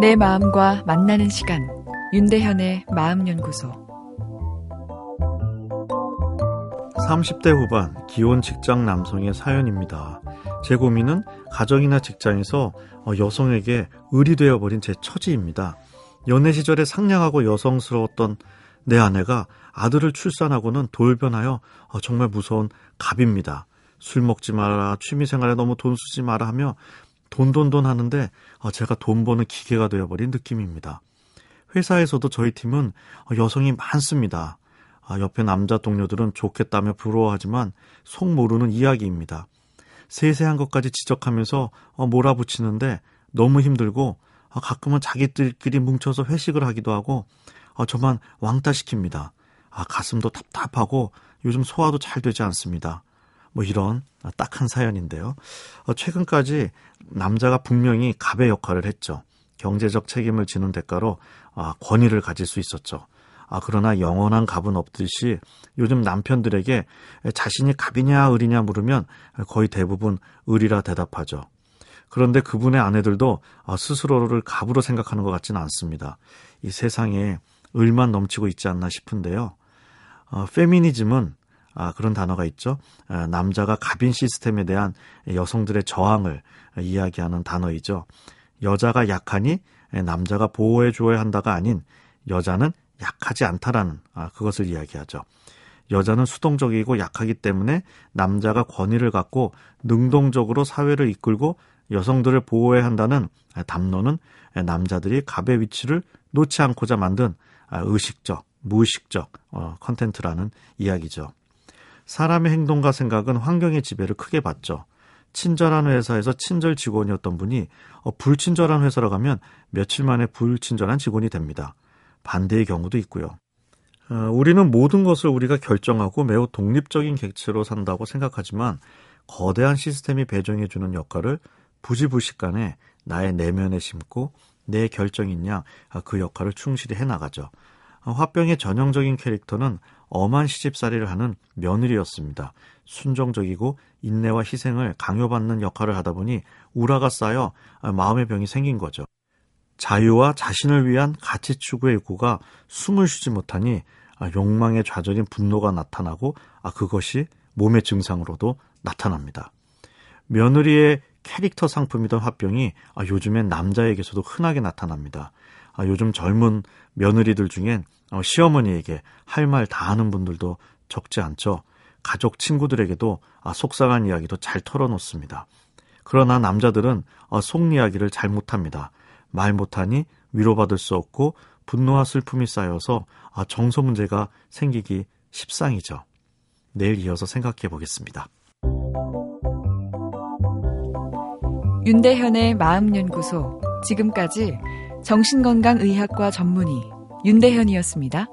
내 마음과 만나는 시간 윤대현의 마음연구소 30대 후반 기혼 직장 남성의 사연입니다. 제 고민은 가정이나 직장에서 어, 여성에게 을이 되어 버린 제 처지입니다. 연애 시절에 상냥하고 여성스러웠던 내 아내가 아들을 출산하고는 돌변하여 어, 정말 무서운 갑입니다. 술 먹지 마라, 취미 생활에 너무 돈 쓰지 마라 하며 돈돈돈 하는데 어, 제가 돈 버는 기계가 되어버린 느낌입니다. 회사에서도 저희 팀은 여성이 많습니다. 아, 옆에 남자 동료들은 좋겠다며 부러워하지만 속 모르는 이야기입니다. 세세한 것까지 지적하면서 어, 몰아붙이는데 너무 힘들고 어, 가끔은 자기들끼리 뭉쳐서 회식을 하기도 하고 어, 저만 왕따시킵니다. 아, 가슴도 답답하고 요즘 소화도 잘 되지 않습니다. 뭐 이런 딱한 사연인데요. 최근까지 남자가 분명히 갑의 역할을 했죠. 경제적 책임을 지는 대가로 아, 권위를 가질 수 있었죠. 아, 그러나 영원한 갑은 없듯이 요즘 남편들에게 자신이 갑이냐 을이냐 물으면 거의 대부분 을이라 대답하죠. 그런데 그분의 아내들도 아, 스스로를 갑으로 생각하는 것 같지는 않습니다. 이 세상에 을만 넘치고 있지 않나 싶은데요. 어, 페미니즘은 아, 그런 단어가 있죠. 아, 남자가 갑인 시스템에 대한 여성들의 저항을 이야기하는 단어이죠. 여자가 약하니 남자가 보호해 줘야 한다가 아닌 여자는 약하지 않다라는 아, 그것을 이야기하죠. 여자는 수동적이고 약하기 때문에 남자가 권위를 갖고 능동적으로 사회를 이끌고 여성들을 보호해야 한다는 담론은 남자들이 갑의 위치를 놓지 않고자 만든 아, 의식적, 무의식적 어, 컨텐츠라는 이야기죠. 사람의 행동과 생각은 환경의 지배를 크게 받죠. 친절한 회사에서 친절 직원이었던 분이 어, 불친절한 회사로 가면 며칠 만에 불친절한 직원이 됩니다. 반대의 경우도 있고요. 어, 우리는 모든 것을 우리가 결정하고 매우 독립적인 객체로 산다고 생각하지만 거대한 시스템이 배정해주는 역할을 부지불식간에 나의 내면에 심고 내 결정인 양 그 역할을 충실히 해나가죠. 어, 화병의 전형적인 캐릭터는 엄한 시집살이를 하는 며느리였습니다. 순종적이고 인내와 희생을 강요받는 역할을 하다 보니 우라가 쌓여 마음의 병이 생긴 거죠. 자유와 자신을 위한 가치 추구의 욕구가 숨을 쉬지 못하니 아, 욕망에 좌절인 분노가 나타나고 아, 그것이 몸의 증상으로도 나타납니다. 며느리의 캐릭터 상품이던 화병이 아, 요즘엔 남자에게서도 흔하게 나타납니다. 요즘 젊은 며느리들 중엔 어, 시어머니에게 할 말 다 하는 분들도 적지 않죠. 가족 친구들에게도 속상한 이야기도 잘 털어놓습니다. 그러나 남자들은 어, 속 이야기를 잘 못합니다. 말 못하니 위로받을 수 없고 분노와 슬픔이 쌓여서 아, 정서 문제가 생기기 십상이죠. 내일 이어서 생각해 보겠습니다. 윤대현의 마음연구소 지금까지 정신건강의학과 전문의 윤대현이었습니다.